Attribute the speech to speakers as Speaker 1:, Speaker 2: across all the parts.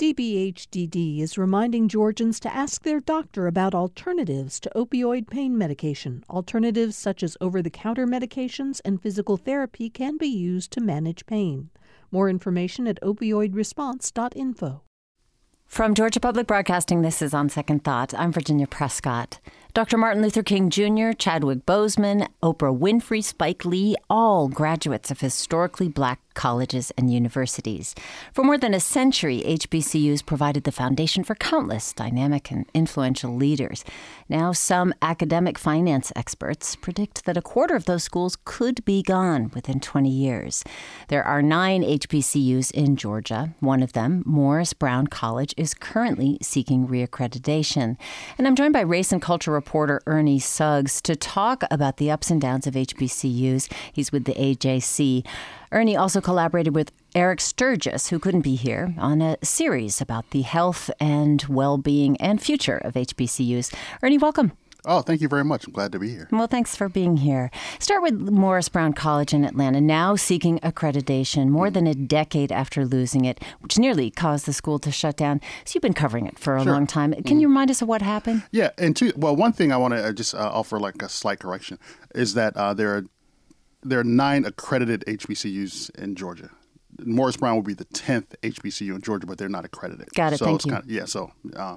Speaker 1: DBHDD is reminding Georgians to ask their doctor about alternatives to opioid pain medication. Alternatives such as over the counter medications and physical therapy can be used to manage pain. More information at opioidresponse.info.
Speaker 2: From Georgia Public Broadcasting, this is On Second Thought. I'm Virginia Prescott. Dr. Martin Luther King Jr., Chadwick Boseman, Oprah Winfrey, Spike Lee, all graduates of historically black colleges and universities. For more than a century, HBCUs provided the foundation for countless dynamic and influential leaders. Now, some academic finance experts predict that a quarter of those schools could be gone within 20 years. There are nine HBCUs in Georgia. One of them, Morris Brown College, is currently seeking reaccreditation. And I'm joined by race and culture reporter Ernie Suggs to talk about the ups and downs of HBCUs. He's with the AJC. Ernie also collaborated with Eric Sturgis, who couldn't be here, on a series about the health and well being and future of HBCUs. Ernie, welcome.
Speaker 3: Oh, thank you very much. I'm glad to be here.
Speaker 2: Well, thanks for being here. Start with Morris Brown College in Atlanta, now seeking accreditation more than a decade after losing it, which nearly caused the school to shut down. So you've been covering it for a
Speaker 3: sure.
Speaker 2: long time. Can mm. you remind us of what happened?
Speaker 3: Yeah, and two, well, one thing I want to uh, just uh, offer like a slight correction is that uh, there are there are nine accredited HBCUs in Georgia. Morris Brown will be the tenth HBCU in Georgia, but they're not accredited.
Speaker 2: Got it.
Speaker 3: So
Speaker 2: Thank you.
Speaker 3: Kind of, yeah. So, uh,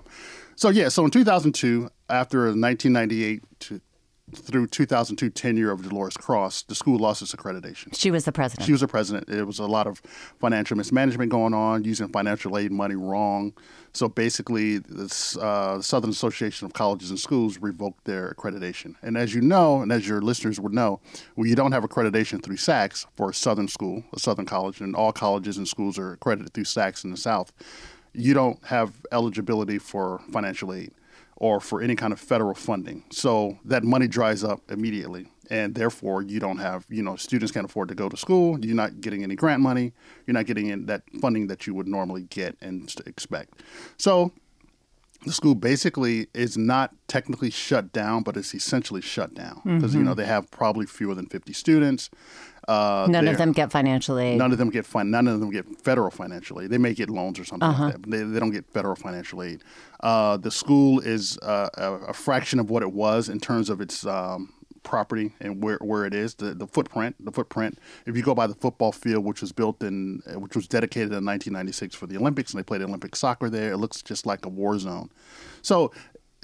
Speaker 3: so yeah. So in 2002, after 1998 to through 2002 tenure of Dolores Cross, the school lost its accreditation.
Speaker 2: She was the president.
Speaker 3: She was the president. It was a lot of financial mismanagement going on, using financial aid money wrong. So basically, the uh, Southern Association of Colleges and Schools revoked their accreditation. And as you know, and as your listeners would know, when you don't have accreditation through SACS for a Southern school, a Southern college, and all colleges and schools are accredited through SACS in the South, you don't have eligibility for financial aid or for any kind of federal funding. So that money dries up immediately. And therefore, you don't have, you know, students can't afford to go to school. You're not getting any grant money. You're not getting in that funding that you would normally get and expect. So the school basically is not technically shut down, but it's essentially shut down because mm-hmm. you know mm-hmm. they have probably fewer than 50 students.
Speaker 2: Uh, none of them get financial aid.
Speaker 3: None of them get fin- None of them get federal financial aid. They may get loans or something uh-huh. like that, but they, they don't get federal financial aid. Uh, the school is uh, a, a, fraction of what it was in terms of its um, property and where, where it is, the, the footprint. The footprint. If you go by the football field, which was built in, which was dedicated in 1996 for the Olympics, and they played Olympic soccer there, it looks just like a war zone. So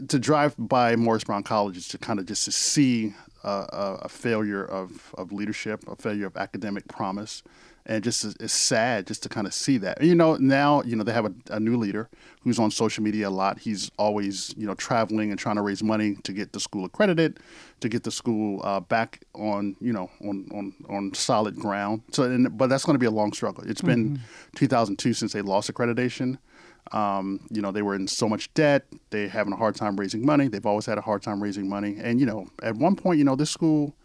Speaker 3: to drive by Morris Brown College is to kind of just to see a, a, failure of, of leadership, a failure of academic promise. And just it's sad just to kind of see that. You know, now, you know, they have a, a new leader who's on social media a lot. He's always, you know, traveling and trying to raise money to get the school accredited, to get the school uh, back on, you know, on, on, on solid ground. So, and, but that's going to be a long struggle. It's been mm-hmm. 2002 since they lost accreditation. Um, you know, they were in so much debt. They're having a hard time raising money. They've always had a hard time raising money. And, you know, at one point, you know, this school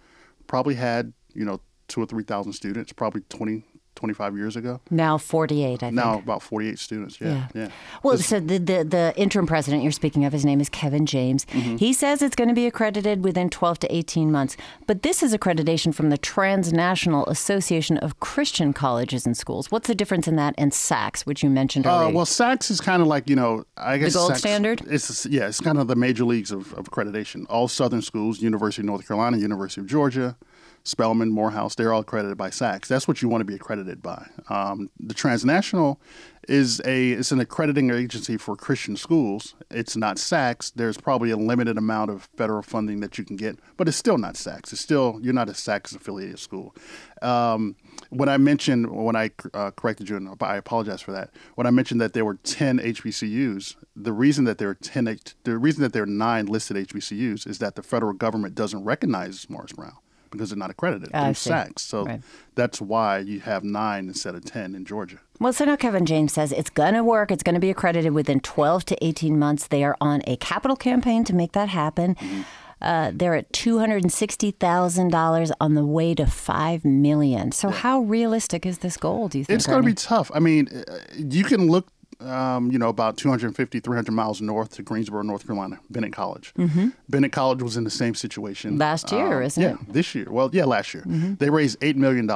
Speaker 3: probably had, you know, two or 3,000 students, probably 20, 25 years ago.
Speaker 2: Now 48, I think.
Speaker 3: Now about 48 students, yeah. Yeah. yeah.
Speaker 2: Well, so the, the, the, interim president you're speaking of, his name is Kevin James. Mm-hmm. He says it's going to be accredited within 12 to 18 months. But this is accreditation from the Transnational Association of Christian Colleges and Schools. What's the difference in that and SACS, which you mentioned earlier?
Speaker 3: Uh, well, SACS is kind of like, you know, I guess.
Speaker 2: The gold
Speaker 3: SACS,
Speaker 2: standard?
Speaker 3: It's, yeah, it's kind of the major leagues of, of accreditation. All Southern schools, University of North Carolina, University of Georgia, Spelman, Morehouse, they're all accredited by SACS. That's what you want to be accredited by. Um, the Transnational is a it's an accrediting agency for Christian schools. It's not SACS. There's probably a limited amount of federal funding that you can get, but it's still not SACS. It's still you're not a SACS affiliated school. Um, when I mentioned when I uh, corrected you, and I apologize for that. When I mentioned that there were ten HBCUs, the reason that there are ten, the reason that there are nine listed HBCUs is that the federal government doesn't recognize Morris Brown because they're not accredited through SACS. So right. that's why you have nine instead of 10 in Georgia.
Speaker 2: Well, so now Kevin James says it's going to work. It's going to be accredited within 12 to 18 months. They are on a capital campaign to make that happen. Mm-hmm. Uh, they're at two hundred and sixty thousand dollars on the way to five million. So, yeah. how realistic is this goal? Do you think
Speaker 3: it's going to be tough? I mean, uh, you can look um, you know, about 250, 300 miles north to Greensboro, North Carolina, Bennett College. Mm-hmm. Bennett College was in the same situation
Speaker 2: last year,
Speaker 3: um,
Speaker 2: isn't
Speaker 3: yeah,
Speaker 2: it?
Speaker 3: Yeah, this year. Well, yeah, last year. Mm-hmm. They raised $8 million.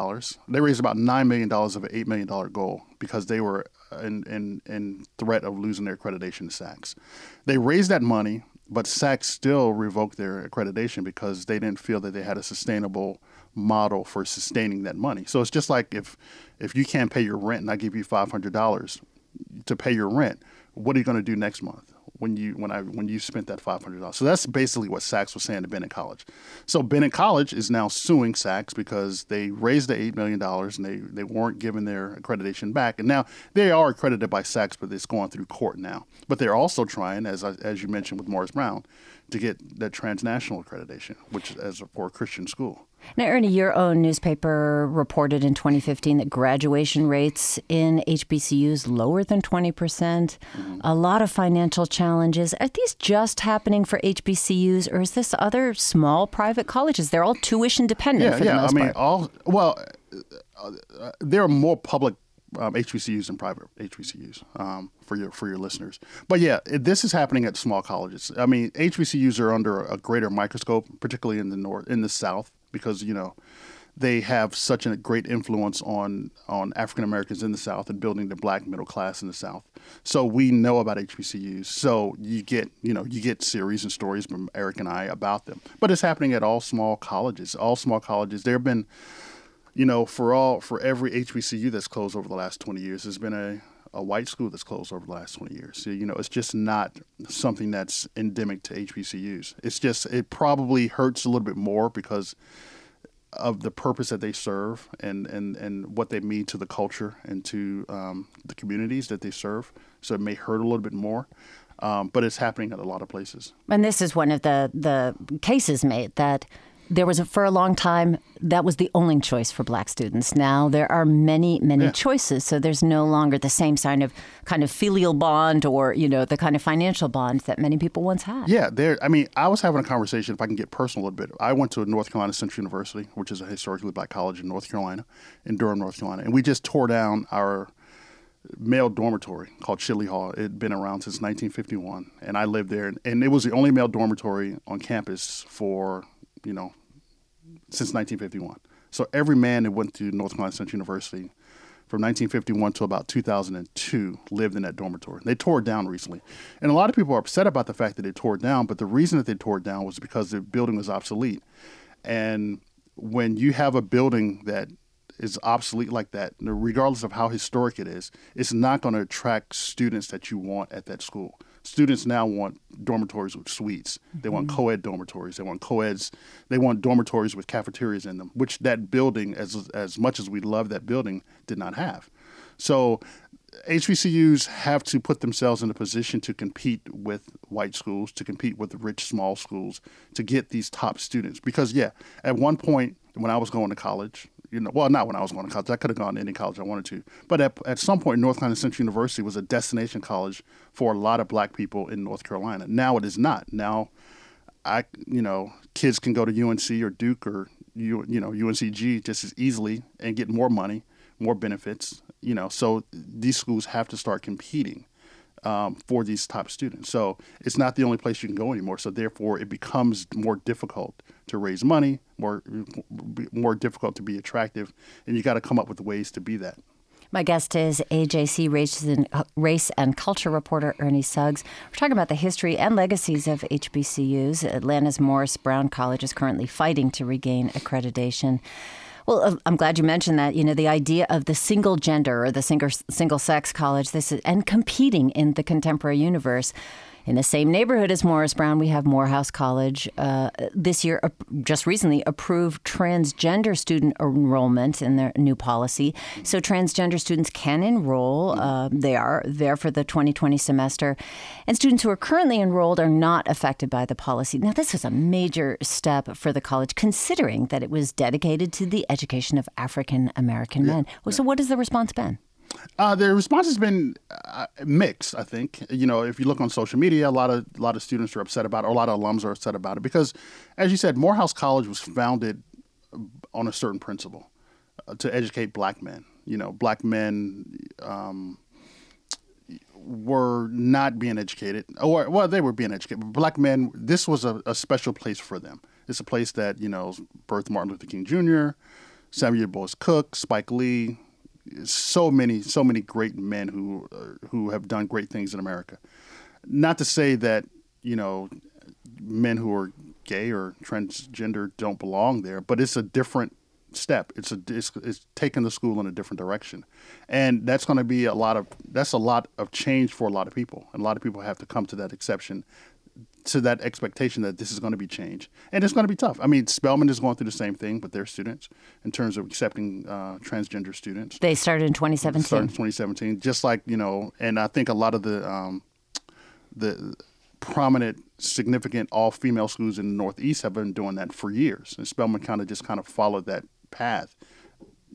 Speaker 3: They raised about $9 million of an $8 million goal because they were in, in, in threat of losing their accreditation to SACS. They raised that money, but SACS still revoked their accreditation because they didn't feel that they had a sustainable model for sustaining that money. So it's just like if if you can't pay your rent and I give you five hundred dollars to pay your rent, what are you going to do next month? when you when I when you spent that five hundred dollars. So that's basically what SACS was saying to Bennett College. So Bennett College is now suing SACS because they raised the eight million dollars and they, they weren't given their accreditation back. And now they are accredited by SACS, but it's going through court now. But they're also trying, as as you mentioned with Morris Brown, to get that transnational accreditation, which is as for a Christian school.
Speaker 2: Now, Ernie, your own newspaper reported in 2015 that graduation rates in HBCUs lower than 20%. percent mm hmm A lot of financial challenges. Are these just happening for HBCUs, or is this other small private colleges? They're all tuition dependent
Speaker 3: yeah,
Speaker 2: for
Speaker 3: yeah.
Speaker 2: the most
Speaker 3: I mean,
Speaker 2: part.
Speaker 3: all well, uh, uh, there are more public um, HBCUs than private HBCUs um, for your for your listeners. But yeah, it, this is happening at small colleges. I mean, HBCUs are under a greater microscope, particularly in the north, in the South because you know they have such a great influence on on African Americans in the South and building the black middle class in the South. So we know about HBCUs. So you get you know you get series and stories from Eric and I about them. But it's happening at all small colleges. All small colleges. There have been, you know, for all for every HBCU that's closed over the last twenty years, there's been a a white school that's closed over the last 20 years. So, you know, it's just not something that's endemic to HBCUs. It's just, it probably hurts a little bit more because of the purpose that they serve and, and, and what they mean to the culture and to um, the communities that they serve. So it may hurt a little bit more. Um, but it's happening at a lot of places.
Speaker 2: And this is one of the, the cases made that there was a, for a long time that was the only choice for black students. Now there are many, many yeah. choices, so there's no longer the same kind of kind of filial bond or you know the kind of financial bond that many people once had.
Speaker 3: Yeah, there. I mean, I was having a conversation. If I can get personal a little bit, I went to North Carolina Central University, which is a historically black college in North Carolina, in Durham, North Carolina, and we just tore down our male dormitory called Chidley Hall. It had been around since 1951, and I lived there, and it was the only male dormitory on campus for you know since 1951. So every man that went to North Carolina Central University from 1951 to about 2002 lived in that dormitory. They tore it down recently. And a lot of people are upset about the fact that they tore it down, but the reason that they tore it down was because the building was obsolete. And when you have a building that is obsolete like that, regardless of how historic it is, it's not going to attract students that you want at that school students now want dormitories with suites. They want mm-hmm. co-ed dormitories. They want co-eds. They want dormitories with cafeterias in them, which that building, as as much as we love that building, did not have. So HBCUs have to put themselves in a position to compete with white schools, to compete with rich small schools, to get these top students. Because yeah, at one point when I was going to college, you know, well, not when I was going to college. I could have gone to any college I wanted to. But at, at some point, North Carolina Central University was a destination college for a lot of black people in North Carolina. Now it is not. Now, I, you know, kids can go to UNC or Duke or you, you know, UNCG just as easily and get more money, more benefits. You know, so these schools have to start competing um, for these top students. So it's not the only place you can go anymore. So therefore, it becomes more difficult to raise money, more more difficult to be attractive, and you got to come up with ways to be that.
Speaker 2: My guest is AJC race and, race and culture reporter Ernie Suggs. We're talking about the history and legacies of HBCUs. Atlanta's Morris Brown College is currently fighting to regain accreditation. Well, uh, I'm glad you mentioned that. You know, the idea of the single gender or the single single sex college, this is, and competing in the contemporary universe. In the same neighborhood as Morris Brown, we have Morehouse College. Uh, this year, uh, just recently, approved transgender student enrollment in their new policy. So transgender students can enroll. Uh, they are there for the 2020 semester. And students who are currently enrolled are not affected by the policy. Now, this is a major step for the college, considering that it was dedicated to the education of African American yeah. men. So, what has the response been?
Speaker 3: Uh, the response has been uh, mixed. I think you know if you look on social media, a lot of a lot of students are upset about it, or a lot of alums are upset about it because, as you said, Morehouse College was founded on a certain principle uh, to educate black men. You know, black men um, were not being educated, or well, they were being educated. But black men, this was a, a special place for them. It's a place that you know birthed Martin Luther King Jr., Samuel DuBois Cook, Spike Lee, so many, so many great men who uh, who have done great things in America. Not to say that you know men who are gay or transgender don't belong there, but it's a different step. It's a it's, it's taking the school in a different direction, and that's going to be a lot of that's a lot of change for a lot of people, and a lot of people have to come to that exception to that expectation that this is going to be changed, and it's going to be tough. I mean, Spelman is going through the same thing with their students in terms of accepting uh, transgender students.
Speaker 2: They started in 2017.
Speaker 3: Started in 2017, just like you know, and I think a lot of the um, the prominent, significant all-female schools in the Northeast have been doing that for years, and Spelman kind of just kind of followed that path.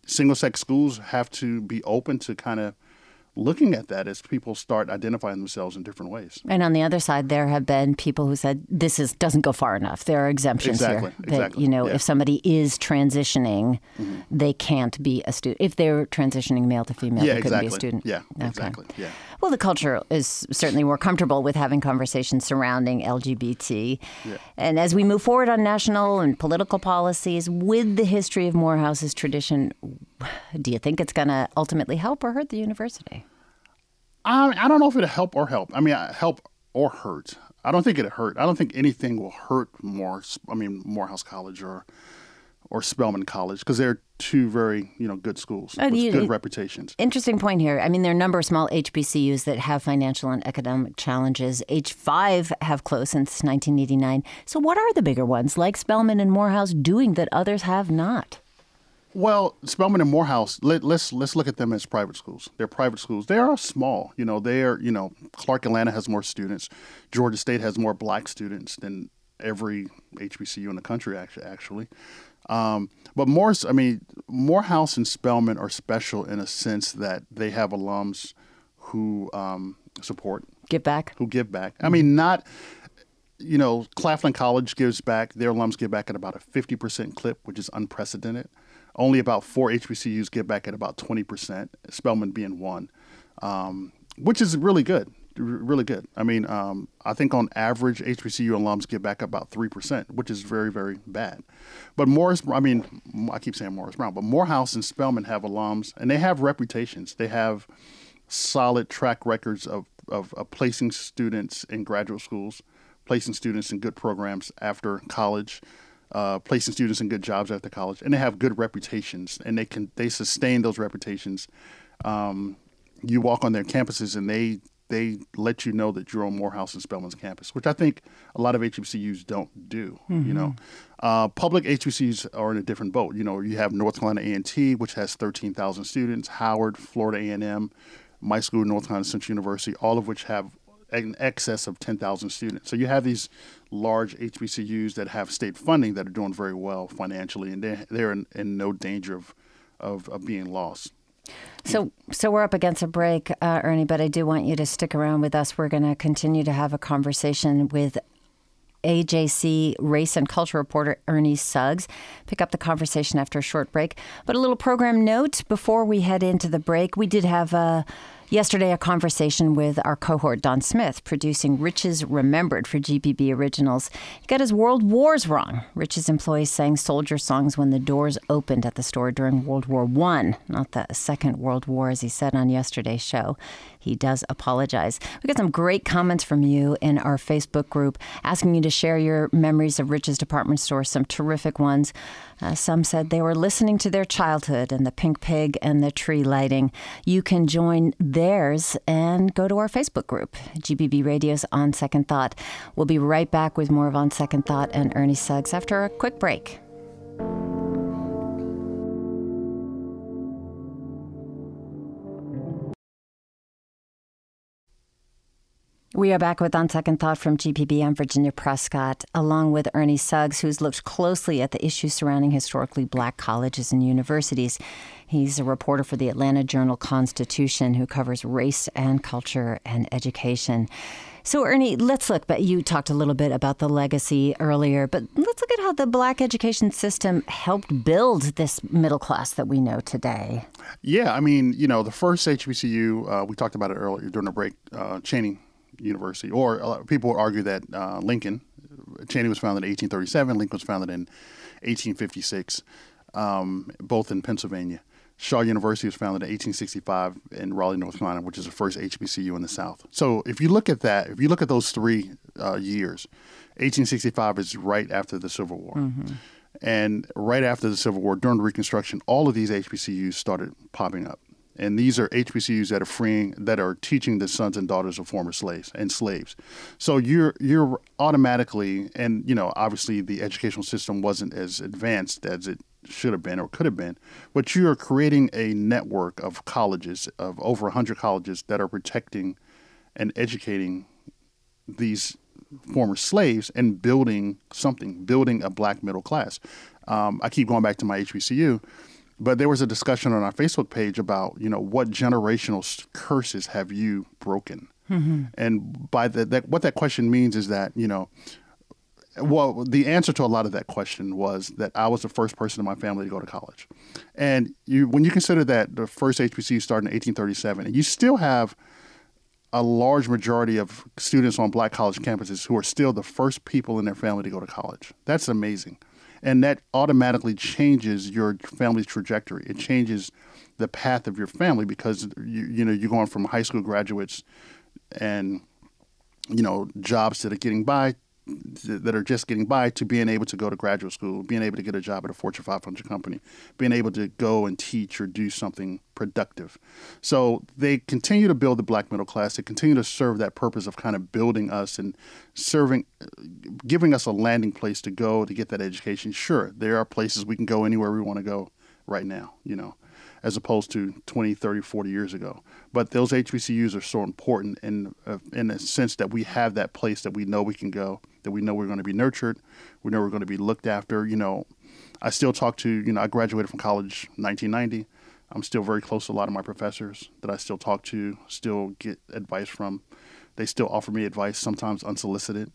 Speaker 3: Single-sex schools have to be open to kind of looking at that as people start identifying themselves in different ways.
Speaker 2: And on the other side, there have been people who said this is doesn't go far enough. There are exemptions
Speaker 3: exactly,
Speaker 2: here.
Speaker 3: Exactly.
Speaker 2: That, you know,
Speaker 3: yeah.
Speaker 2: if somebody is transitioning, mm-hmm. they can't be a student. If they're transitioning male to female,
Speaker 3: yeah,
Speaker 2: they couldn't
Speaker 3: exactly.
Speaker 2: be a student.
Speaker 3: Yeah,
Speaker 2: okay.
Speaker 3: exactly. Yeah.
Speaker 2: Well, the culture is certainly more comfortable with having conversations surrounding LGBT.
Speaker 3: Yeah.
Speaker 2: And as we move forward on national and political policies with the history of Morehouse's tradition, do you think it's going to ultimately help or hurt the university?
Speaker 3: I, I don't know if it'll help or help. I mean, help or hurt. I don't think it'll hurt. I don't think anything will hurt more. I mean, Morehouse College or or Spelman College because they're two very you know good schools with
Speaker 2: you,
Speaker 3: good reputations.
Speaker 2: Interesting point here. I mean, there are a number of small HBCUs that have financial and economic challenges. H5 have closed since 1989. So, what are the bigger ones like Spelman and Morehouse doing that others have not?
Speaker 3: Well, Spelman and Morehouse, let, let's let's look at them as private schools. They're private schools. They are small. You know, they are. You know, Clark Atlanta has more students. Georgia State has more black students than every HBCU in the country. Actually, actually. Um, but Morris, I mean, Morehouse and Spelman are special in a sense that they have alums who um, support,
Speaker 2: give back,
Speaker 3: who give back. I mean, not you know, Claflin College gives back. Their alums give back at about a fifty percent clip, which is unprecedented. Only about four HBCUs give back at about 20%, Spelman being one, um, which is really good. Really good. I mean, um, I think on average, HBCU alums give back about 3%, which is very, very bad. But Morris, I mean, I keep saying Morris Brown, but Morehouse and Spelman have alums, and they have reputations. They have solid track records of, of, of placing students in graduate schools, placing students in good programs after college uh, placing students in good jobs after college, and they have good reputations, and they can they sustain those reputations. Um, you walk on their campuses, and they they let you know that you're on Morehouse and Spelman's campus, which I think a lot of HBCUs don't do. Mm-hmm. You know, uh, public HBCUs are in a different boat. You know, you have North Carolina A&T, which has 13,000 students, Howard, Florida A&M, my school, North Carolina Central University, all of which have in excess of 10,000 students. So you have these large HBCUs that have state funding that are doing very well financially, and they're, they're in, in no danger of, of, of, being lost.
Speaker 2: So, so we're up against a break, uh, Ernie. But I do want you to stick around with us. We're going to continue to have a conversation with AJC race and culture reporter Ernie Suggs. Pick up the conversation after a short break. But a little program note before we head into the break. We did have a Yesterday, a conversation with our cohort, Don Smith, producing Rich's Remembered for GPB Originals. Got his World Wars wrong. Rich's employees sang soldier songs when the doors opened at the store during World War I, not the Second World War, as he said on yesterday's show. He does apologize. We got some great comments from you in our Facebook group asking you to share your memories of Rich's Department Store, some terrific ones. Uh, some said they were listening to their childhood and the pink pig and the tree lighting. You can join theirs and go to our Facebook group, GPB Radio's On Second Thought. We'll be right back with more of On Second Thought and Ernie Suggs after a quick break. We are back with On Second Thought from GPB. I'm Virginia Prescott, along with Ernie Suggs, who's looked closely at the issues surrounding historically black colleges and universities. He's a reporter for the Atlanta Journal Constitution who covers race and culture and education. So, Ernie, let's look, but you talked a little bit about the legacy earlier, but let's look at how the black education system helped build this middle class that we know today.
Speaker 3: Yeah, I mean, you know, the first HBCU, uh, we talked about it earlier during the break, uh, Cheyney University, or people would argue that uh, Lincoln, Cheyney was founded in 1837, Lincoln was founded in 1856, um, both in Pennsylvania. Shaw University was founded in 1865 in Raleigh, North Carolina, which is the first HBCU in the South. So if you look at that, if you look at those three uh, years, 1865 is right after the Civil War. Mm-hmm. And right after the Civil War, during the Reconstruction, all of these HBCUs started popping up. And these are HBCUs that are freeing, that are teaching the sons and daughters of former slaves and slaves. So you're you're automatically, and you know, obviously the educational system wasn't as advanced as it should have been or could have been, but you are creating a network of colleges of over 100 colleges that are protecting and educating these former slaves and building something, building a black middle class. Um, I keep going back to my HBCU, but there was a discussion on our Facebook page about you know what generational curses have you broken, mm-hmm. and by the, that what that question means is that you know. Well, the answer to a lot of that question was that I was the first person in my family to go to college, and you, when you consider that the first HBCU started in 1837, and you still have a large majority of students on black college campuses who are still the first people in their family to go to college. That's amazing. And that automatically changes your family's trajectory. It changes the path of your family because you, you know you're going from high school graduates and you know jobs that are getting by that are just getting by to being able to go to graduate school, being able to get a job at a Fortune 500 company, being able to go and teach or do something productive. So they continue to build the black middle class. They continue to serve that purpose of kind of building us and serving, giving us a landing place to go to get that education. Sure, there are places we can go anywhere we want to go right now, you know, as opposed to 20, 30, 40 years ago. But those HBCUs are so important in, uh, in the sense that we have that place that we know we can go that we know we're going to be nurtured, we know we're going to be looked after. You know, I still talk to, you know, I graduated from college 1990. I'm still very close to a lot of my professors that I still talk to, still get advice from. They still offer me advice, sometimes unsolicited.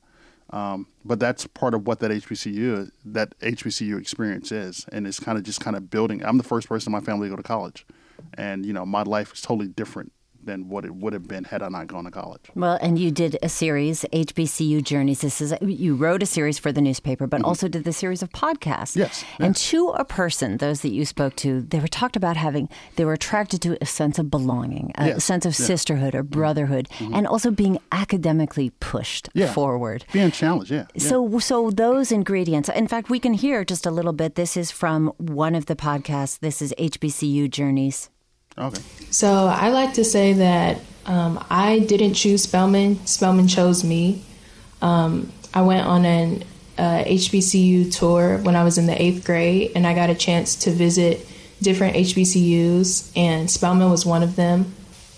Speaker 3: Um, but that's part of what that HBCU that HBCU experience is, and it's kind of just kind of building. I'm the first person in my family to go to college, and you know my life is totally different than what it would have been had I not gone to college.
Speaker 2: Well, and you did a series, HBCU Journeys. This is you wrote a series for the newspaper, but mm-hmm. also did the series of podcasts.
Speaker 3: Yes,
Speaker 2: And to a person, those that you spoke to, they were talked about having they were attracted to a sense of belonging, a yes. sense of yeah. sisterhood or mm-hmm. brotherhood, mm-hmm. and also being academically pushed yeah. forward,
Speaker 3: being challenged. Yeah.
Speaker 2: yeah. So, so those ingredients. In fact, we can hear just a little bit. This is from one of the podcasts. This is HBCU Journeys.
Speaker 3: Okay.
Speaker 4: So I like to say that um, I didn't choose Spelman. Spelman chose me. Um, I went on an uh, HBCU tour when I was in the eighth grade, and I got a chance to visit different HBCUs, and Spelman was one of them.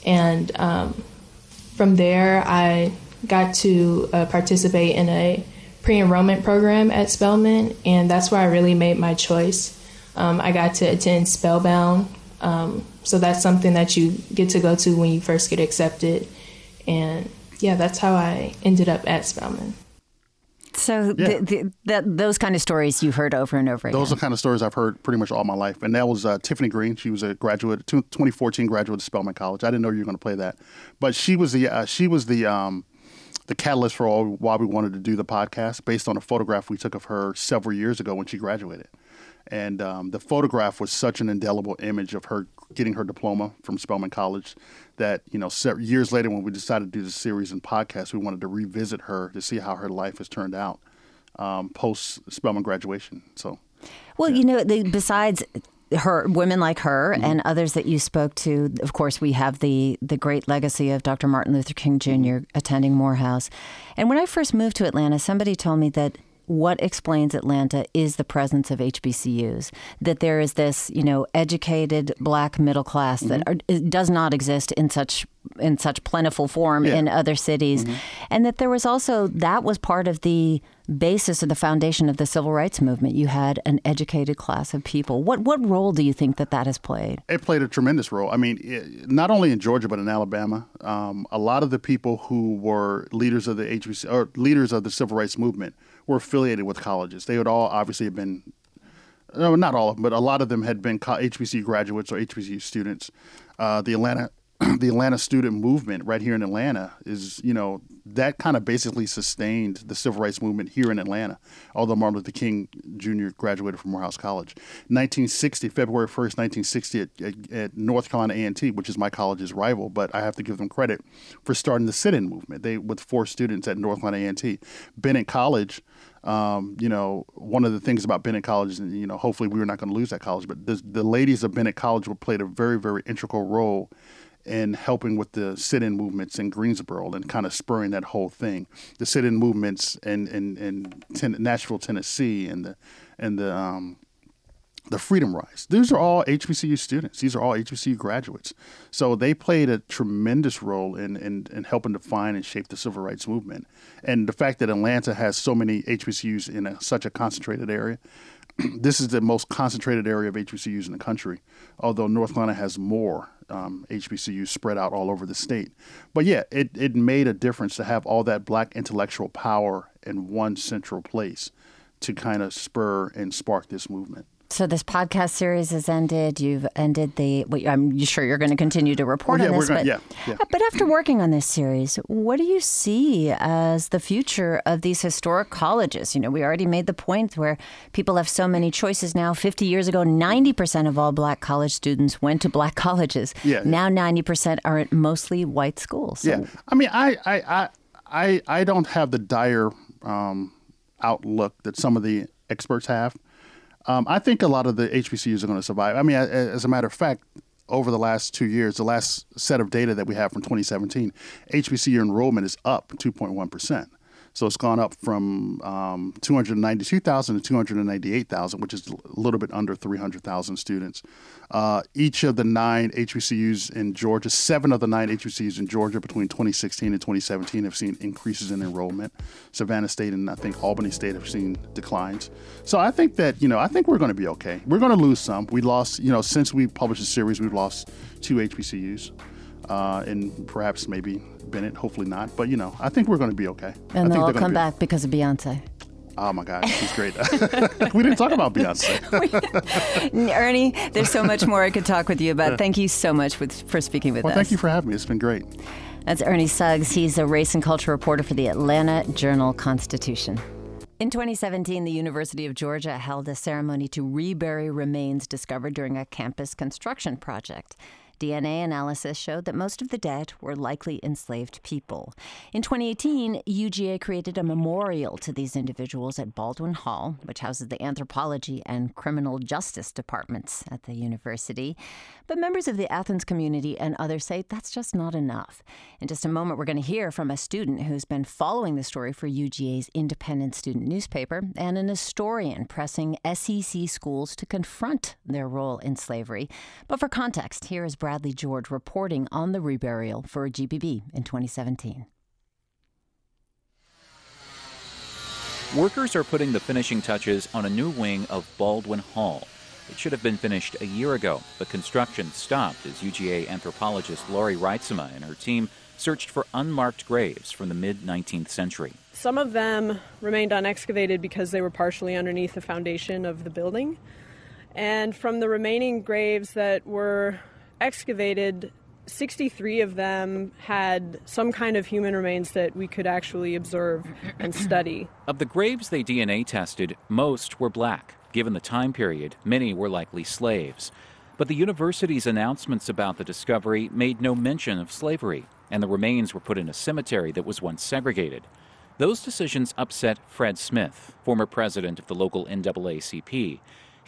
Speaker 4: And um, from there, I got to uh, participate in a pre-enrollment program at Spelman, and that's where I really made my choice. Um, I got to attend Spellbound, um, so that's something that you get to go to when you first get accepted. And yeah, that's how I ended up at Spelman.
Speaker 2: So yeah. the, the, that, those kind of stories you've heard over and over
Speaker 3: again. Those are the kind of stories I've heard pretty much all my life. And that was uh, Tiffany Green. She was a graduate, 2014 graduate of Spelman College. I didn't know you were going to play that, but she was the uh, she was the um, the catalyst for all, why we wanted to do the podcast, based on a photograph we took of her several years ago when she graduated. And um, the photograph was such an indelible image of her getting her diploma from Spelman College that, you know, years later when we decided to do the series and podcast, we wanted to revisit her to see how her life has turned out um, post Spelman graduation. So,
Speaker 2: well, yeah. you know, the, besides her women like her mm-hmm. and others that you spoke to of course we have the the great legacy of Dr. Martin Luther King Jr. Mm-hmm. attending Morehouse and when I first moved to Atlanta somebody told me that what explains Atlanta is the presence of HBCUs. That there is this, you know, educated black middle class mm-hmm. that are, does not exist in such in such plentiful form yeah. in other cities, mm-hmm. and that there was also that was part of the basis or the foundation of the civil rights movement. You had an educated class of people. What what role do you think that that has played?
Speaker 3: It played a tremendous role. I mean, it, not only in Georgia but in Alabama, um, a lot of the people who were leaders of the HBC or leaders of the civil rights movement were affiliated with colleges. They would all obviously have been, no, not all of them, but a lot of them had been HBCU graduates or HBCU students. Uh, the Atlanta the Atlanta student movement right here in Atlanta is, you know, that kind of basically sustained the civil rights movement here in Atlanta. Although Martin Luther King Jr. graduated from Morehouse College, 1960, February 1st, 1960, at, at, at North Carolina A&T, which is my college's rival, but I have to give them credit for starting the sit-in movement. They with four students at North Carolina A&T, Bennett College. Um, you know, one of the things about Bennett College, and you know, hopefully we were not going to lose that college, but the, the ladies of Bennett College played a very, very integral role and helping with the sit-in movements in Greensboro and kind of spurring that whole thing. The sit-in movements in in, in ten, Nashville, Tennessee, and the and the um, the Freedom Rides. These are all HBCU students. These are all HBCU graduates. So they played a tremendous role in, in, in helping define and shape the civil rights movement. And the fact that Atlanta has so many HBCUs in a, such a concentrated area, this is the most concentrated area of HBCUs in the country, although North Carolina has more um, HBCUs spread out all over the state. But yeah, it, it made a difference to have all that black intellectual power in one central place to kind of spur and spark this movement.
Speaker 2: So this podcast series has ended. You've ended the. I'm sure you're going to continue to report
Speaker 3: oh, yeah,
Speaker 2: on this.
Speaker 3: Gonna,
Speaker 2: but,
Speaker 3: yeah, yeah.
Speaker 2: but after working on this series, what do you see as the future of these historic colleges? You know, we already made the point where people have so many choices now. 50 years ago, 90% of all black college students went to black colleges.
Speaker 3: Yeah.
Speaker 2: Now 90% are at mostly white schools.
Speaker 3: So. Yeah. I mean, I, I, I, I don't have the dire um, outlook that some of the experts have. Um, I think a lot of the HBCUs are going to survive. I mean, as a matter of fact, over the last two years, the last set of data that we have from 2017, HBCU enrollment is up 2.1 percent. So it's gone up from um, 292,000 to 298,000, which is a little bit under 300,000 students. Uh, each of the nine HBCUs in Georgia, seven of the nine HBCUs in Georgia between 2016 and 2017 have seen increases in enrollment. Savannah State and I think Albany State have seen declines. So I think that, you know, I think we're going to be okay. We're going to lose some. We lost, you know, since we published the series, we've lost two HBCUs uh, and perhaps maybe Bennett. Hopefully not, but you know, I think we're going to be okay.
Speaker 2: And they'll all come back because of Beyonce.
Speaker 3: Oh my God, she's great. we didn't talk about Beyonce.
Speaker 2: Ernie, there's so much more I could talk with you about. Thank you so much with, for speaking with us.
Speaker 3: well,
Speaker 2: us.
Speaker 3: Thank you for having me. It's been great.
Speaker 2: That's Ernie Suggs. He's a race and culture reporter for the Atlanta Journal Constitution. In 2017, the University of Georgia held a ceremony to rebury remains discovered during a campus construction project. DNA analysis showed that most of the dead were likely enslaved people. In 2018, UGA created a memorial to these individuals at Baldwin Hall, which houses the anthropology and criminal justice departments at the university. But members of the Athens community and others say that's just not enough. In just a moment, we're going to hear from a student who's been following the story for UGA's independent student newspaper and an historian pressing SEC schools to confront their role in slavery. But for context, here is Brad. Bradley George reporting on the reburial for a GPB in 2017.
Speaker 5: Workers are putting the finishing touches on a new wing of Baldwin Hall. It should have been finished a year ago, but construction stopped as UGA anthropologist Laurie Reitsema and her team searched for unmarked graves from the mid 19th century.
Speaker 6: Some of them remained unexcavated because they were partially underneath the foundation of the building. And from the remaining graves that were excavated, 63 of them had some kind of human remains that we could actually observe and study.
Speaker 5: Of the graves they DNA tested, most were black. Given the time period, many were likely slaves. But the university's announcements about the discovery made no mention of slavery, and the remains were put in a cemetery that was once segregated. Those decisions upset Fred Smith, former president of the local NAACP.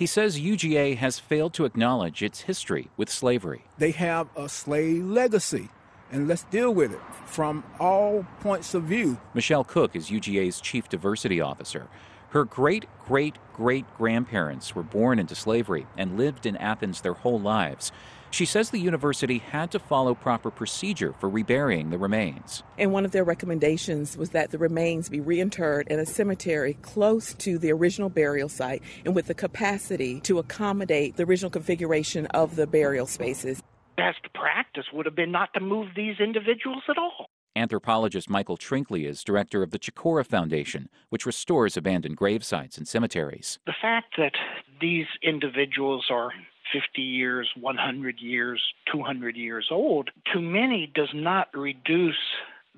Speaker 5: He says UGA has failed to acknowledge its history with slavery.
Speaker 7: They have a slave legacy, and let's deal with it from all points of view.
Speaker 5: Michelle Cook is UGA's chief diversity officer. Her great great great grandparents were born into slavery and lived in Athens their whole lives. She says the university had to follow proper procedure for reburying the remains.
Speaker 8: And one of their recommendations was that the remains be reinterred in a cemetery close to the original burial site and with the capacity to accommodate the original configuration of the burial spaces.
Speaker 9: Best practice would have been not to move these individuals at all.
Speaker 5: Anthropologist Michael Trinkley is director of the Chicora Foundation, which restores abandoned grave sites and cemeteries.
Speaker 9: The fact that these individuals are 50 years, 100 years, 200 years old, to many does not reduce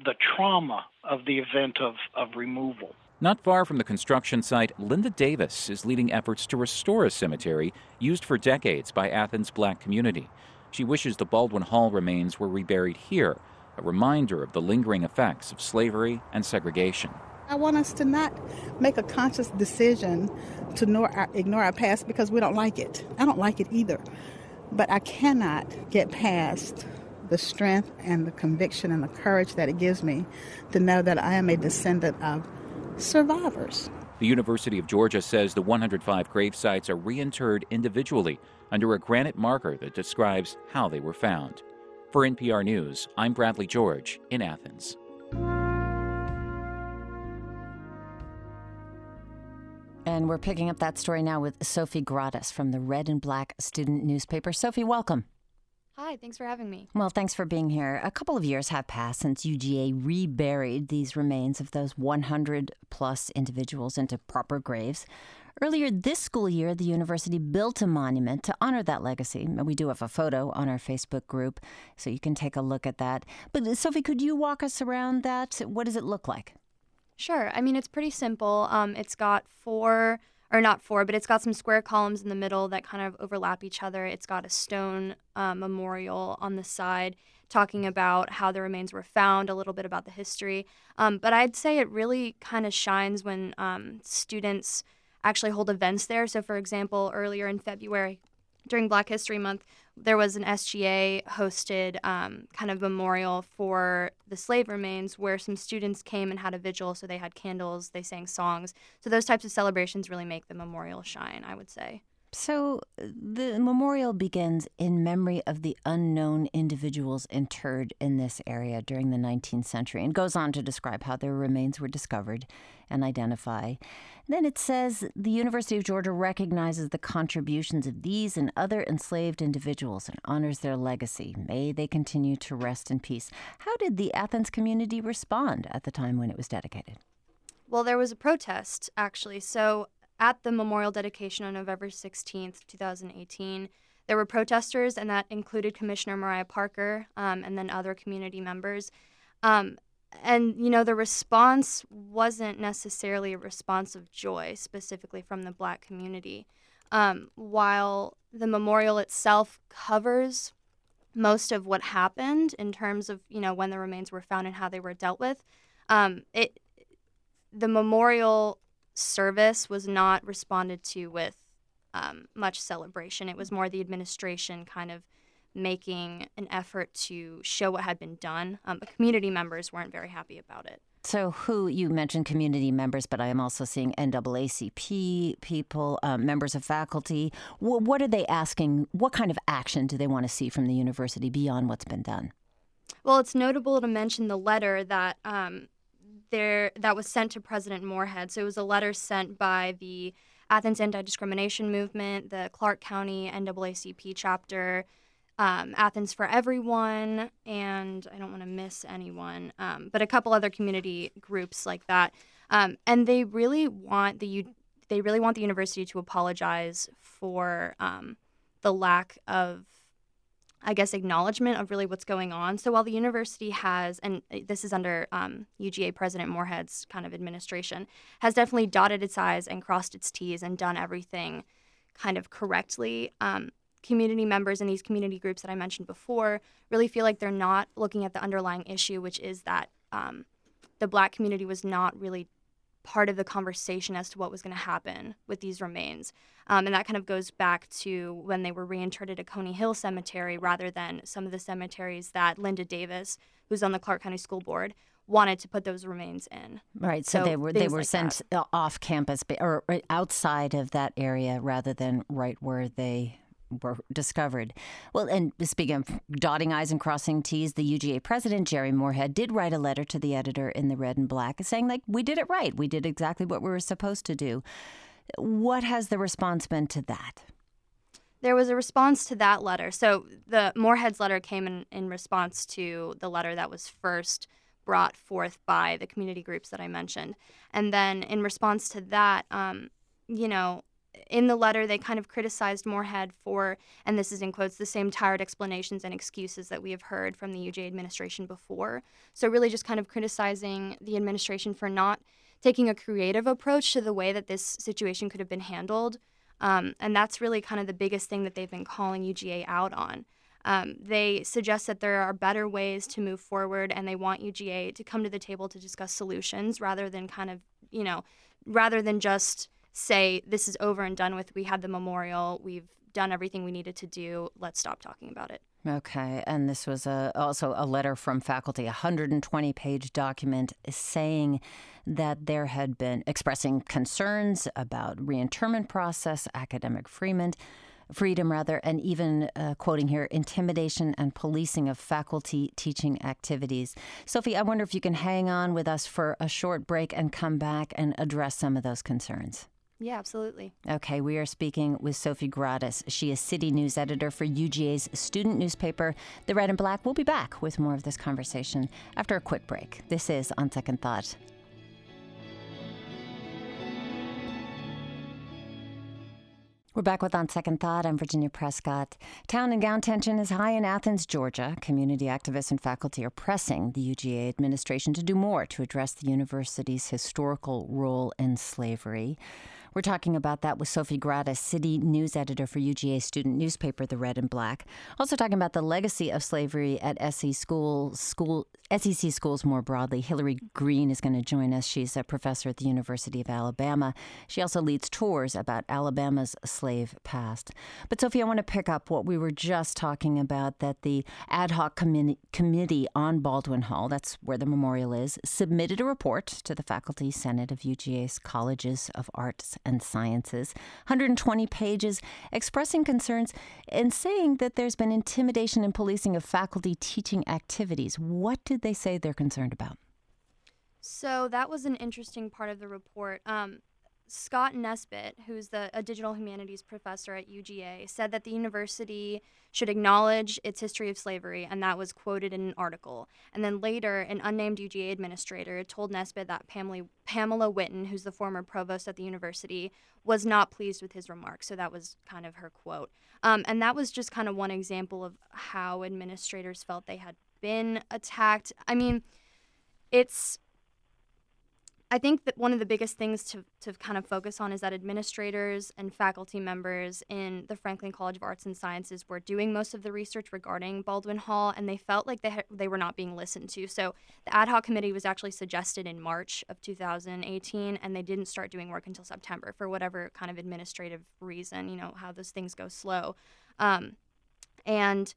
Speaker 9: the trauma of the event of, of removal.
Speaker 5: Not far from the construction site, Linda Davis is leading efforts to restore a cemetery used for decades by Athens' black community. She wishes the Baldwin Hall remains were reburied here, a reminder of the lingering effects of slavery and segregation.
Speaker 10: I want us to not make a conscious decision to ignore our, uh, ignore our past because we don't like it. I don't like it either. But I cannot get past the strength and the conviction and the courage that it gives me to know that I am a descendant of survivors.
Speaker 5: The University of Georgia says the 105 grave sites are reinterred individually under a granite marker that describes how they were found. For NPR News, I'm Bradley George in Athens.
Speaker 2: And we're picking up that story now with Sophie Gratis from the Red and Black student newspaper. Sophie, welcome.
Speaker 11: Hi, thanks for having me.
Speaker 2: Well, thanks for being here. A couple of years have passed since UGA reburied these remains of those 100 plus individuals into proper graves. Earlier this school year, the university built a monument to honor that legacy. We do have a photo on our Facebook group, so you can take a look at that. But, Sophie, could you walk us around that? What does it look like?
Speaker 11: Sure. I mean, it's pretty simple. Um, it's got four or not four, but it's got some square columns in the middle that kind of overlap each other. It's got a stone uh, memorial on the side talking about how the remains were found, a little bit about the history. Um, but I'd say it really kind of shines when um, students actually hold events there. So, for example, earlier in February, during Black History Month, there was an SGA hosted um, kind of memorial for the slave remains where some students came and had a vigil. So they had candles, they sang songs. So those types of celebrations really make the memorial shine, I would say.
Speaker 2: So the memorial begins in memory of the unknown individuals interred in this area during the 19th century and goes on to describe how their remains were discovered and identify. Then it says the University of Georgia recognizes the contributions of these and other enslaved individuals and honors their legacy. May they continue to rest in peace. How did the Athens community respond at the time when it was dedicated?
Speaker 11: Well, there was a protest, actually. So at the memorial dedication on November 16th, 2018, there were protesters, and that included Commissioner Mariah Parker um, and then other community members. Um, and, you know, the response wasn't necessarily a response of joy, specifically from the black community. Um, while the memorial itself covers most of what happened in terms of, you know, when the remains were found and how they were dealt with, um, it the memorial service was not responded to with um, much celebration. It was more the administration kind of making an effort to show what had been done. Um, but community members weren't very happy about it.
Speaker 2: So, who you mentioned community members, but I am also seeing NAACP people, um, members of faculty. W- what are they asking? What kind of action do they want to see from the university beyond what's been done?
Speaker 11: Well, it's notable to mention the letter that um, there that was sent to President Morehead. So it was a letter sent by the Athens Anti-Discrimination Movement, the Clarke County NAACP chapter, um, Athens for Everyone, and I don't want to miss anyone, um, but a couple other community groups like that. Um, and they really want the they really want the university to apologize for um, the lack of I guess, acknowledgement of really what's going on. So while the university has, and this is under um, UGA President Morehead's kind of administration, has definitely dotted its I's and crossed its T's and done everything kind of correctly, um, community members in these community groups that I mentioned before really feel like they're not looking at the underlying issue, which is that um, the black community was not really part of the conversation as to what was going to happen with these remains. Um, and that kind of goes back to when they were reinterred at Oconee Hill Cemetery rather than some of the cemeteries that Linda Davis, who's on the Clarke County School Board, wanted to put those remains in.
Speaker 2: Right. So, so they were they were like sent that. off campus or outside of that area rather than right where they were discovered. Well, and speaking of dotting I's and crossing T's, the UGA president, Jere Morehead, did write a letter to the editor in the Red and Black saying, like, we did it right. We did exactly what we were supposed to do. What has the response been to that?
Speaker 11: There was a response to that letter. So the Morehead's letter came in, in response to the letter that was first brought forth by the community groups that I mentioned. And then in response to that, um, you know, in the letter, they kind of criticized Morehead for, and this is in quotes, the same tired explanations and excuses that we have heard from the UJ administration before. So, really, just kind of criticizing the administration for not taking a creative approach to the way that this situation could have been handled. Um, and that's really kind of the biggest thing that they've been calling UGA out on. Um, they suggest that there are better ways to move forward and they want UGA to come to the table to discuss solutions rather than kind of, you know, rather than just say, this is over and done with. We had the memorial, we've done everything we needed to do, let's stop talking about it.
Speaker 2: Okay, and this was a, also a letter from faculty, a 120 page document saying that there had been expressing concerns about reinterment process, academic freedom, freedom rather, and even uh, quoting here, intimidation and policing of faculty teaching activities. Sophie, I wonder if you can hang on with us for a short break and come back and address some of those concerns.
Speaker 11: Yeah, absolutely.
Speaker 2: Okay, we are speaking with Sophie Gradas. She is city news editor for UGA's student newspaper, The Red and Black. We'll be back with more of this conversation after a quick break. This is On Second Thought. We're back with On Second Thought. I'm Virginia Prescott. Town and gown tension is high in Athens, Georgia. Community activists and faculty are pressing the UGA administration to do more to address the university's historical role in slavery. We're talking about that with Sophie Gradas, city news editor for UGA student newspaper, The Red and Black. Also talking about the legacy of slavery at SE school, school, SEC schools more broadly. Hilary Green is going to join us. She's a professor at the University of Alabama. She also leads tours about Alabama's slave past. But Sophie, I want to pick up what we were just talking about that the ad hoc committee, committee on Baldwin Hall, that's where the memorial is, submitted a report to the Faculty Senate of UGA's Colleges of Arts and Sciences, 120 pages, expressing concerns and saying that there's been intimidation and policing of faculty teaching activities. What did they say they're concerned about?
Speaker 11: So that was an interesting part of the report. Um, Scott Nesbitt, who's the, a digital humanities professor at UGA, said that the university should acknowledge its history of slavery, and that was quoted in an article. And then later, an unnamed UGA administrator told Nesbitt that Pamela, Pamela Whitten, who's the former provost at the university, was not pleased with his remarks. So that was kind of her quote. Um, and that was just kind of one example of how administrators felt they had been attacked. I mean, it's I think that one of the biggest things to, to kind of focus on is that administrators and faculty members in the Franklin College of Arts and Sciences were doing most of the research regarding Baldwin Hall, and they felt like they, ha- they were not being listened to. So the ad hoc committee was actually suggested in March of 2018, and they didn't start doing work until September for whatever kind of administrative reason, you know, how those things go slow. Um, and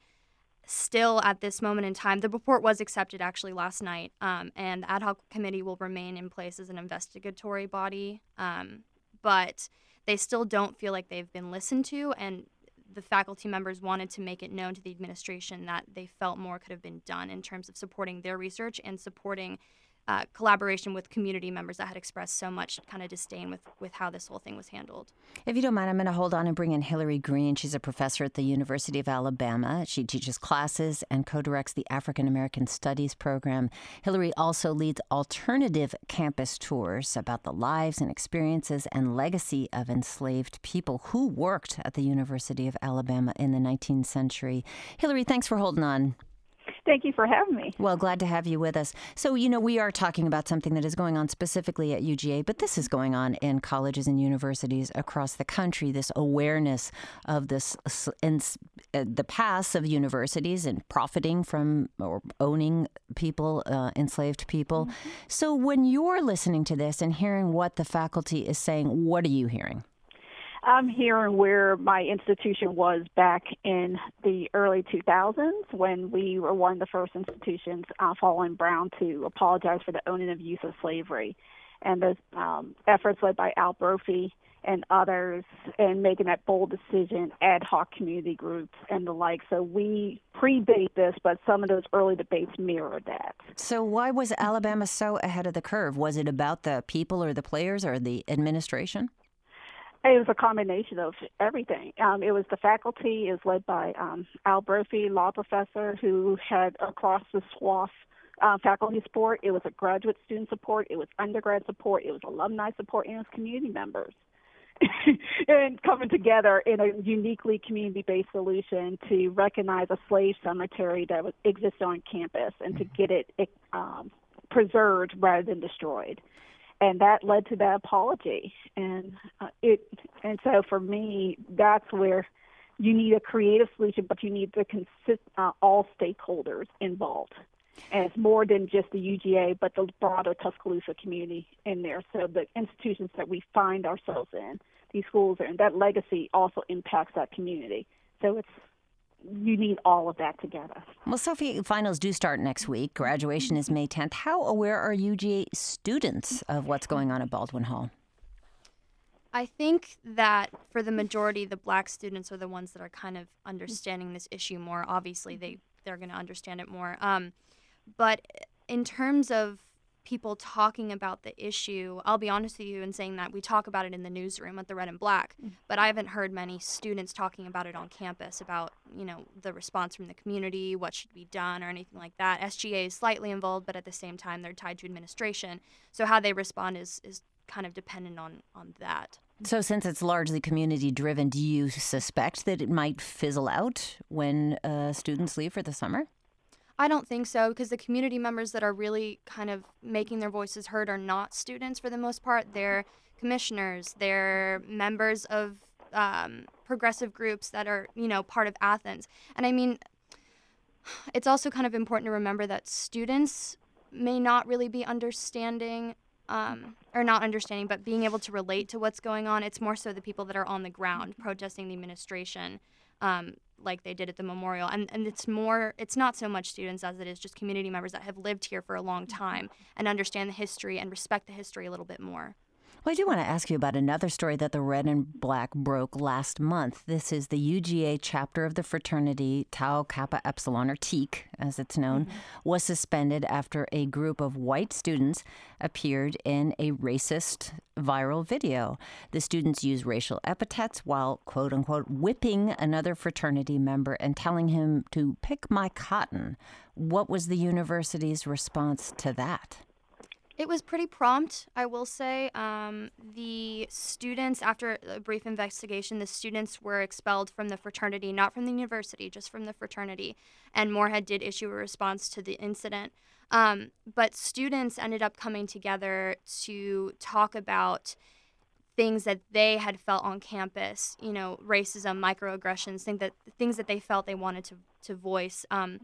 Speaker 11: still at this moment in time, the report was accepted actually last night, um, and the ad hoc committee will remain in place as an investigatory body, um, but they still don't feel like they've been listened to, and the faculty members wanted to make it known to the administration that they felt more could have been done in terms of supporting their research and supporting uh, collaboration with community members that had expressed so much kind of disdain with, with how this whole thing was handled.
Speaker 2: If you don't mind, I'm going to hold on and bring in Hilary Green. She's a professor at the University of Alabama. She teaches classes and co directs the African American Studies program. Hilary also leads alternative campus tours about the lives and experiences and legacy of enslaved people who worked at the University of Alabama in the 19th century. Hilary, thanks for holding on.
Speaker 12: Thank you for having me.
Speaker 2: Well, glad to have you with us. So, you know, we are talking about something that is going on specifically at UGA, but this is going on in colleges and universities across the country. This awareness of this and uh, the past of universities and profiting from or owning people, uh, enslaved people. Mm-hmm. So, when you're listening to this and hearing what the faculty is saying, what are you hearing?
Speaker 12: I'm hearing where my institution was back in the early 2000s when we were one of the first institutions uh, following Brown to apologize for the owning of use of slavery. And the um, efforts led by Al Brophy and others in making that bold decision, ad hoc community groups and the like. So we predate this, but some of those early debates mirror that.
Speaker 2: So why was Alabama so ahead of the curve? Was it about the people or the players or the administration?
Speaker 12: It was a combination of everything. Um, it was the faculty is led by um, Al Brophy, law professor, who had across the swath uh, faculty support. It was a graduate student support. It was undergrad support. It was alumni support, and it was community members. and coming together in a uniquely community-based solution to recognize a slave cemetery that exists on campus and to get it um, preserved rather than destroyed. And that led to that apology, and uh, it. And so for me, that's where you need a creative solution, but you need the consist uh, all stakeholders involved. And it's more than just the UGA, but the broader Tuscaloosa community in there. So the institutions that we find ourselves in, these schools, and that legacy also impacts that community. So it's you need all of that together.
Speaker 2: Well, Sophie, finals do start next week. Graduation is May 10th. How aware are UGA students of what's going on at Baldwin Hall?
Speaker 11: I think that for the majority, the black students are the ones that are kind of understanding this issue more. Obviously, they they're going to understand it more. Um, but in terms of people talking about the issue, I'll be honest with you in saying that we talk about it in the newsroom at the Red and Black, mm. but I haven't heard many students talking about it on campus about, you know, the response from the community, what should be done or anything like that. SGA is slightly involved, but at the same time they're tied to administration. So how they respond is is kind of dependent on on that.
Speaker 2: So, since it's largely community driven, do you suspect that it might fizzle out when uh, students leave for the summer?
Speaker 11: I don't think so because the community members that are really kind of making their voices heard are not students for the most part. They're commissioners, they're members of um, progressive groups that are, you know, part of Athens. And I mean, it's also kind of important to remember that students may not really be understanding um, or not understanding, but being able to relate to what's going on. It's more so the people that are on the ground protesting the administration um, like they did at the memorial. And and it's more it's not so much students as it is just community members that have lived here for a long mm-hmm. time and understand the history and respect the history a little bit more
Speaker 2: well, I do want to ask you about another story that the Red and Black broke last month. This is the UGA chapter of the fraternity Tau Kappa Epsilon, or TEEK as it's known, mm-hmm. was suspended after a group of white students appeared in a racist viral video. The students used racial epithets while, quote unquote, whipping another fraternity member and telling him to pick my cotton. What was the university's response to that?
Speaker 11: It was pretty prompt, I will say. Um, the students, after a brief investigation, the students were expelled from the fraternity, not from the university, just from the fraternity. And Morehead did issue a response to the incident. Um, but students ended up coming together to talk about things that they had felt on campus, you know, racism, microaggressions, things that things that they felt they wanted to to voice. Um,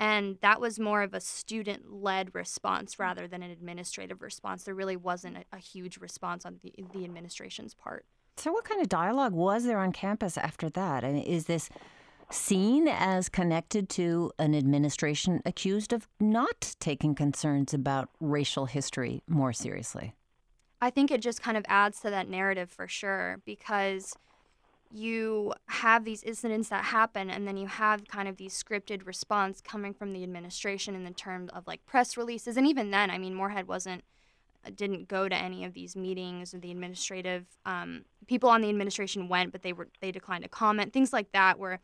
Speaker 11: and that was more of a student led response rather than an administrative response. There really wasn't a, a, huge response on the, the administration's part.
Speaker 2: So, what kind of dialogue was there on campus after that? I mean, is this seen as connected to an administration accused of not taking concerns about racial history more seriously?
Speaker 11: I think it just kind of adds to that narrative for sure because you have these incidents that happen and then you have kind of these scripted response coming from the administration in the terms of like press releases. And even then i mean morehead wasn't uh, didn't go to any of these meetings or the administrative um, people on the administration went but they were they declined to comment. Things like that where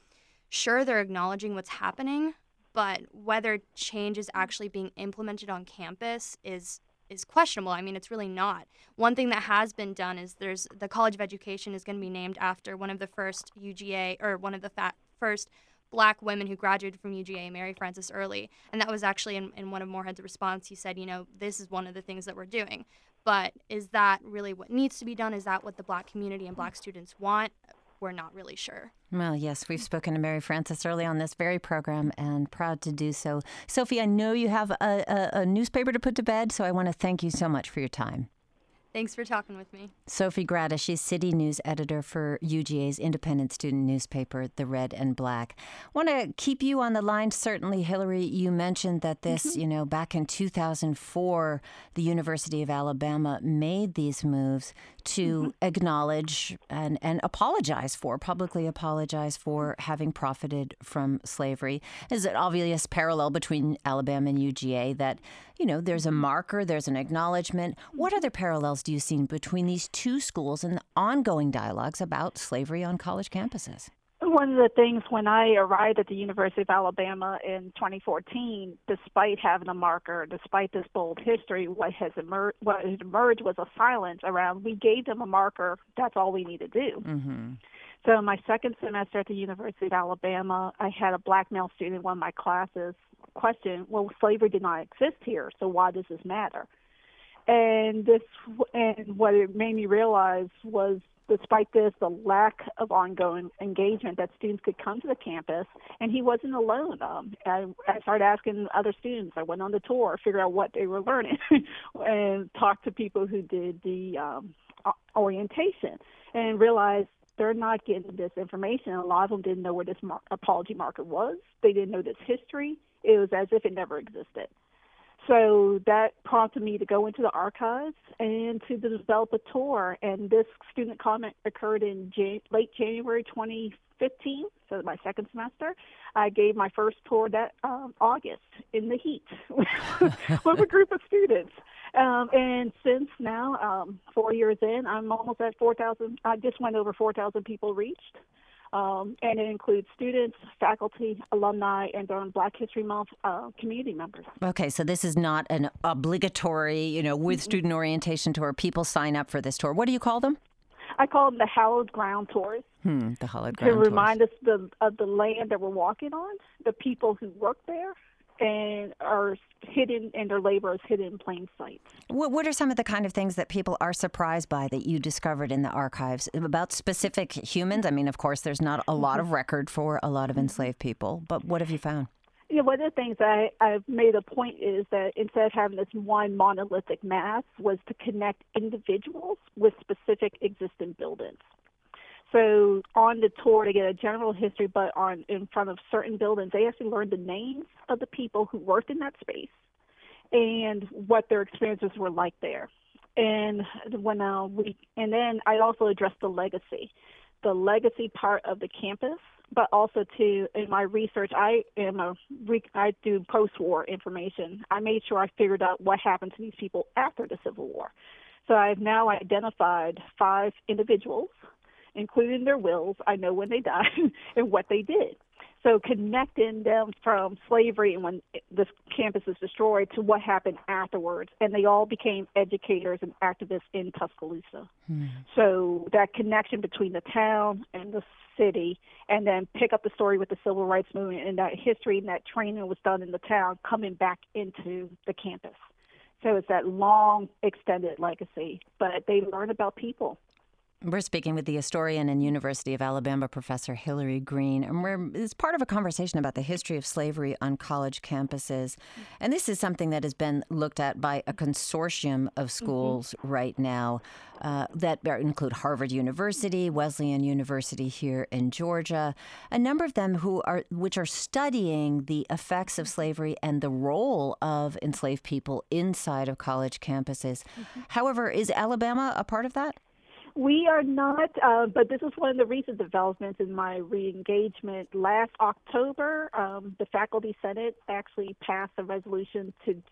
Speaker 11: sure they're acknowledging what's happening but whether change is actually being implemented on campus is is questionable. I mean, it's really not. One thing that has been done is there's the College of Education is going to be named after one of the first UGA or one of the fa- first black women who graduated from UGA, Mary Frances Early. And that was actually in, in one of Morehead's response. He said, you know, this is one of the things that we're doing. But is that really what needs to be done? Is that what the black community and black students want? We're not really sure.
Speaker 2: Well, yes, we've spoken to Mary Frances early on this very program and proud to do so. Sophie, I know you have a, a, a newspaper to put to bed, so I want to thank you so much for your time.
Speaker 11: Thanks for talking with me.
Speaker 2: Sophie Grada, she's city news editor for UGA's independent student newspaper, The Red and Black. Want to keep you on the line, certainly, Hilary. You mentioned that this, mm-hmm. you know, back in 2004, the University of Alabama made these moves to mm-hmm. acknowledge and, and apologize for, publicly apologize for having profited from slavery. Is an obvious parallel between Alabama and UGA that, you know, there's a mm-hmm. marker, there's an acknowledgement. What mm-hmm. other parallels do you see between these two schools and the ongoing dialogues about slavery on college campuses?
Speaker 12: one of the things when I arrived at the University of Alabama in 2014, despite having a marker, despite this bold history, what has emerged, what has emerged was a silence around. We gave them a marker. That's all we need to do. Mm-hmm. So, my second semester at the University of Alabama, I had a black male student in one of my classes question, "Well, slavery did not exist here, so why does this matter?" And this, and what it made me realize was despite this, the lack of ongoing engagement that students could come to the campus, and he wasn't alone. Um, I, I started asking other students. I went on the tour, figure out what they were learning, and talked to people who did the um, orientation, and realized they're not getting this information. A lot of them didn't know where this mar- apology marker was. They didn't know this history. It was as if it never existed. So that prompted me to go into the archives and to develop a tour. And this student comment occurred in Jan- late January 2015, so my second semester. I gave my first tour that um, August in the heat with a group of students. Um, and since now, um, four years in, I'm almost at 4,000. I just went over 4,000 people reached. Um, and it includes students, faculty, alumni, and during Black History Month, uh, community members.
Speaker 2: Okay, so this is not an obligatory, you know, with mm-hmm. student orientation tour. People sign up for this tour. What do you call them?
Speaker 12: I call them the hallowed ground tours.
Speaker 2: Hmm, the hallowed ground tours.
Speaker 12: to remind us the, of the land that we're walking on, the people who work there, and are hidden and their labor is hidden in plain sight.
Speaker 2: What, what are some of the kind of things that people are surprised by that you discovered in the archives about specific humans? I mean, of course, there's not a lot of mm-hmm. record for a lot of mm-hmm. enslaved people, but what have you found?
Speaker 12: You know, one of the things I, I've made a point is that instead of having this one monolithic mass, was to connect individuals with specific existing buildings. So on the tour to get a general history, but on in front of certain buildings, they actually learned the names of the people who worked in that space and what their experiences were like there. And when uh, we and then I also addressed the legacy, the legacy part of the campus, but also to in my research, I am a I do post-war information. I made sure I figured out what happened to these people after the Civil War. So I've now identified five individuals including their wills. I know when they died and what they did. So connecting them from slavery and when this campus was destroyed to what happened afterwards, and they all became educators and activists in Tuscaloosa. Hmm. So that connection between the town and the city, and then pick up the story with the civil rights movement and that history and that training was done in the town coming back into the campus. So it's that long extended legacy, but they learn about people
Speaker 2: we're speaking with the historian and University of Alabama professor Hilary Green, and we're it's part of a conversation about the history of slavery on college campuses. And this is something that has been looked at by a consortium of mm-hmm. schools mm-hmm. right now uh, that include Harvard University, Wesleyan University here in Georgia, a number of them who are which are studying the effects of slavery and the role of enslaved people inside of college campuses. Mm-hmm. However, is Alabama a part of that?
Speaker 12: We are not, uh, but this is one of the recent developments in my re-engagement. Last October, um, the Faculty Senate actually passed a resolution to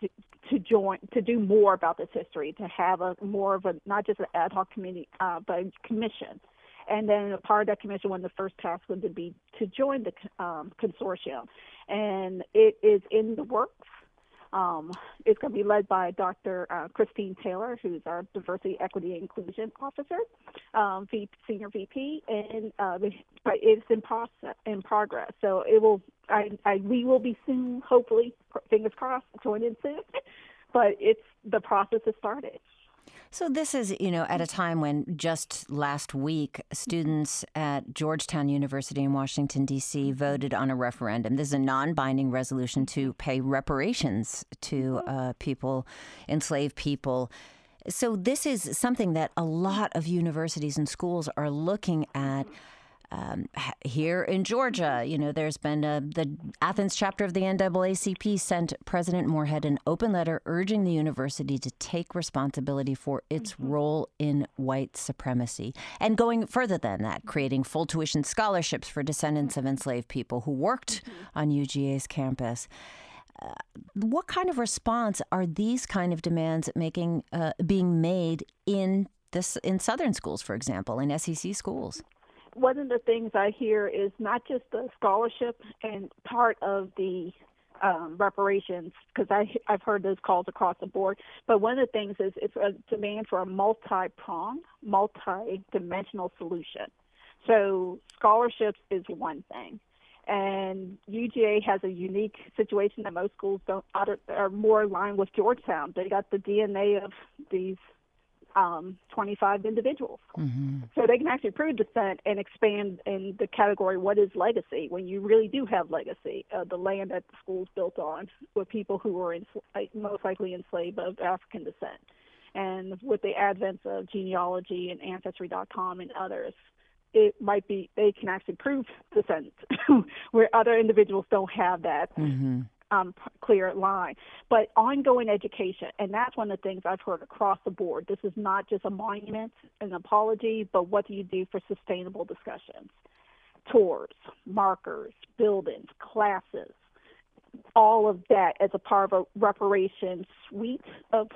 Speaker 12: to join to do more about this history, to have a more of a not just an ad hoc committee, uh, but a commission. And then a part of that commission, one of the first tasks would be to join the um, consortium, and it is in the works. Um, it's going to be led by Dr. Uh, Christine Taylor, who's our Diversity, Equity, and Inclusion Officer, um, v, Senior VP, and uh, it's in process, in progress. So it will, I, I, we will be soon, hopefully, fingers crossed, joining soon. But it's the process has started.
Speaker 2: So this is, you know, at a time when just last week students at Georgetown University in Washington D.C. Mm-hmm. voted on a referendum. This is a non-binding resolution to mm-hmm. pay reparations to mm-hmm. uh, people, enslaved people. So this is something that a lot of universities and schools are looking at um, here in Georgia, you know, there's been a, the Athens chapter of the NAACP sent President Morehead an open letter urging the university to take responsibility for its mm-hmm. role in white supremacy. And going further than that, creating full tuition scholarships for descendants of enslaved people who worked mm-hmm. on UGA's campus. Uh, what kind of response are these kind of demands making uh, being made in this in southern schools, for example, in SEC schools?
Speaker 12: One of the things I hear is not just the scholarship and part of the um, reparations, because I've heard those calls across the board. But one of the things is it's a demand for a multi-prong, multi-dimensional solution. So scholarships is one thing. And UGA has a unique situation that most schools don't are more aligned with Georgetown. They got the DNA of these um, 25 individuals. Mm-hmm. So they can actually prove descent and expand in the category what is legacy when you really do have legacy, uh, the land that the school's built on with people who were ensl- most likely enslaved of African descent. And with the advent of genealogy and Ancestry.com and others, it might be they can actually prove descent where other individuals don't have that. Mm-hmm um, clear line. But ongoing education, and that's one of the things I've heard across the board. This is not just a monument, an apology, but what do you do for sustainable discussions? Tours, markers, buildings, classes, all of that as a part of a reparation suite of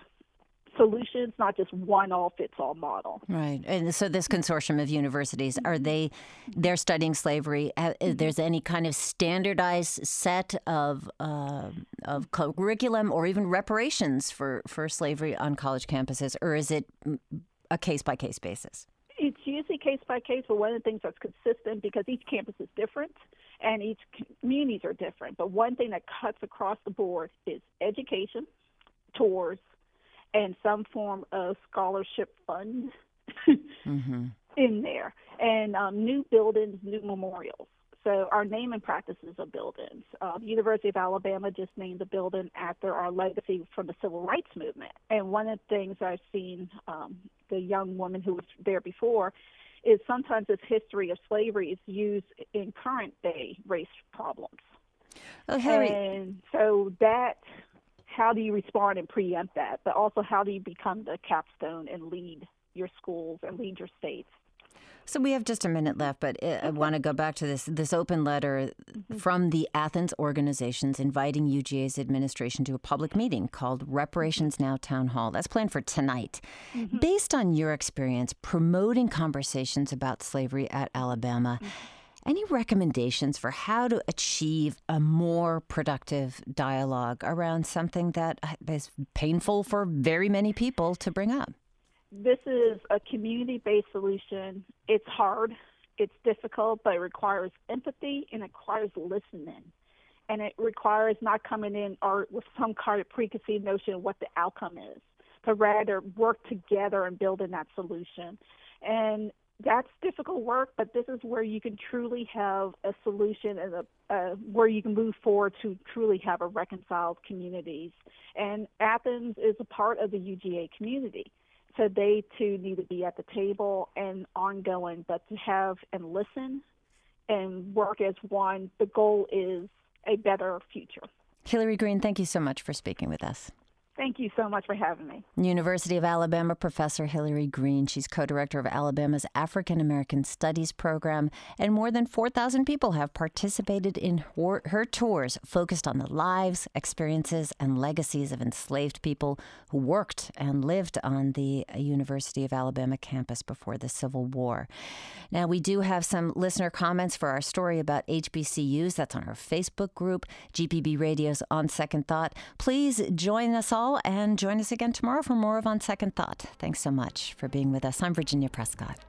Speaker 12: solutions, not just one all fits all model.
Speaker 2: Right. And so this consortium of universities are they they're studying slavery. Mm-hmm. There's any kind of standardized set of uh, of curriculum or even reparations for for slavery on college campuses, or is it a case by case basis?
Speaker 12: It's usually case by case, but one of the things that's consistent because each campus is different and each communities are different. But one thing that cuts across the board is education, tours, and some form of scholarship fund mm-hmm. in there, and um, new buildings, new memorials. So our name and practices of buildings. Uh, the University of Alabama just named the building after our legacy from the civil rights movement. And one of the things I've seen um, the young woman who was there before is sometimes this history of slavery is used in current day race problems.
Speaker 2: Harry.
Speaker 12: And so that how do you respond and preempt that? But also, how do you become the capstone and lead your schools and lead your states?
Speaker 2: So we have just a minute left, but uh, I want to go back to this this open letter mm-hmm. from the Athens organizations inviting UGA's administration to a public meeting called Reparations Now Town Hall. That's planned for tonight. Mm-hmm. Based on your experience promoting conversations about slavery at Alabama. Mm-hmm any recommendations for how to achieve a more productive dialogue around something that uh, is painful for very many people to bring up?
Speaker 12: This is a community based solution. It's hard, it's difficult, but it requires empathy and it requires listening. And it requires not coming in or with some kind of preconceived notion of what the outcome is, but rather work together and building that solution. And that's difficult work, but this is where you can truly have a solution and a, uh, where you can move forward to truly have a reconciled communities. And Athens is a part of the UGA community. So they too need to be at the table and ongoing, but to have and listen and work as one, the goal is a better future.
Speaker 2: Hilary Green, thank you so much for speaking with us.
Speaker 12: Thank you so much for having me.
Speaker 2: University of Alabama professor Hilary Green. She's co director of Alabama's African American Studies program, and more than 4,000 people have participated in her, her, tours focused on the lives, experiences, and legacies of enslaved people who worked and lived on the University of Alabama campus before the Civil War. Now, we do have some listener comments for our story about HBCUs. That's on our Facebook group, GPB Radio's On Second Thought. Please join us all and join us again tomorrow for more of On Second Thought. Thanks so much for being with us. I'm Virginia Prescott.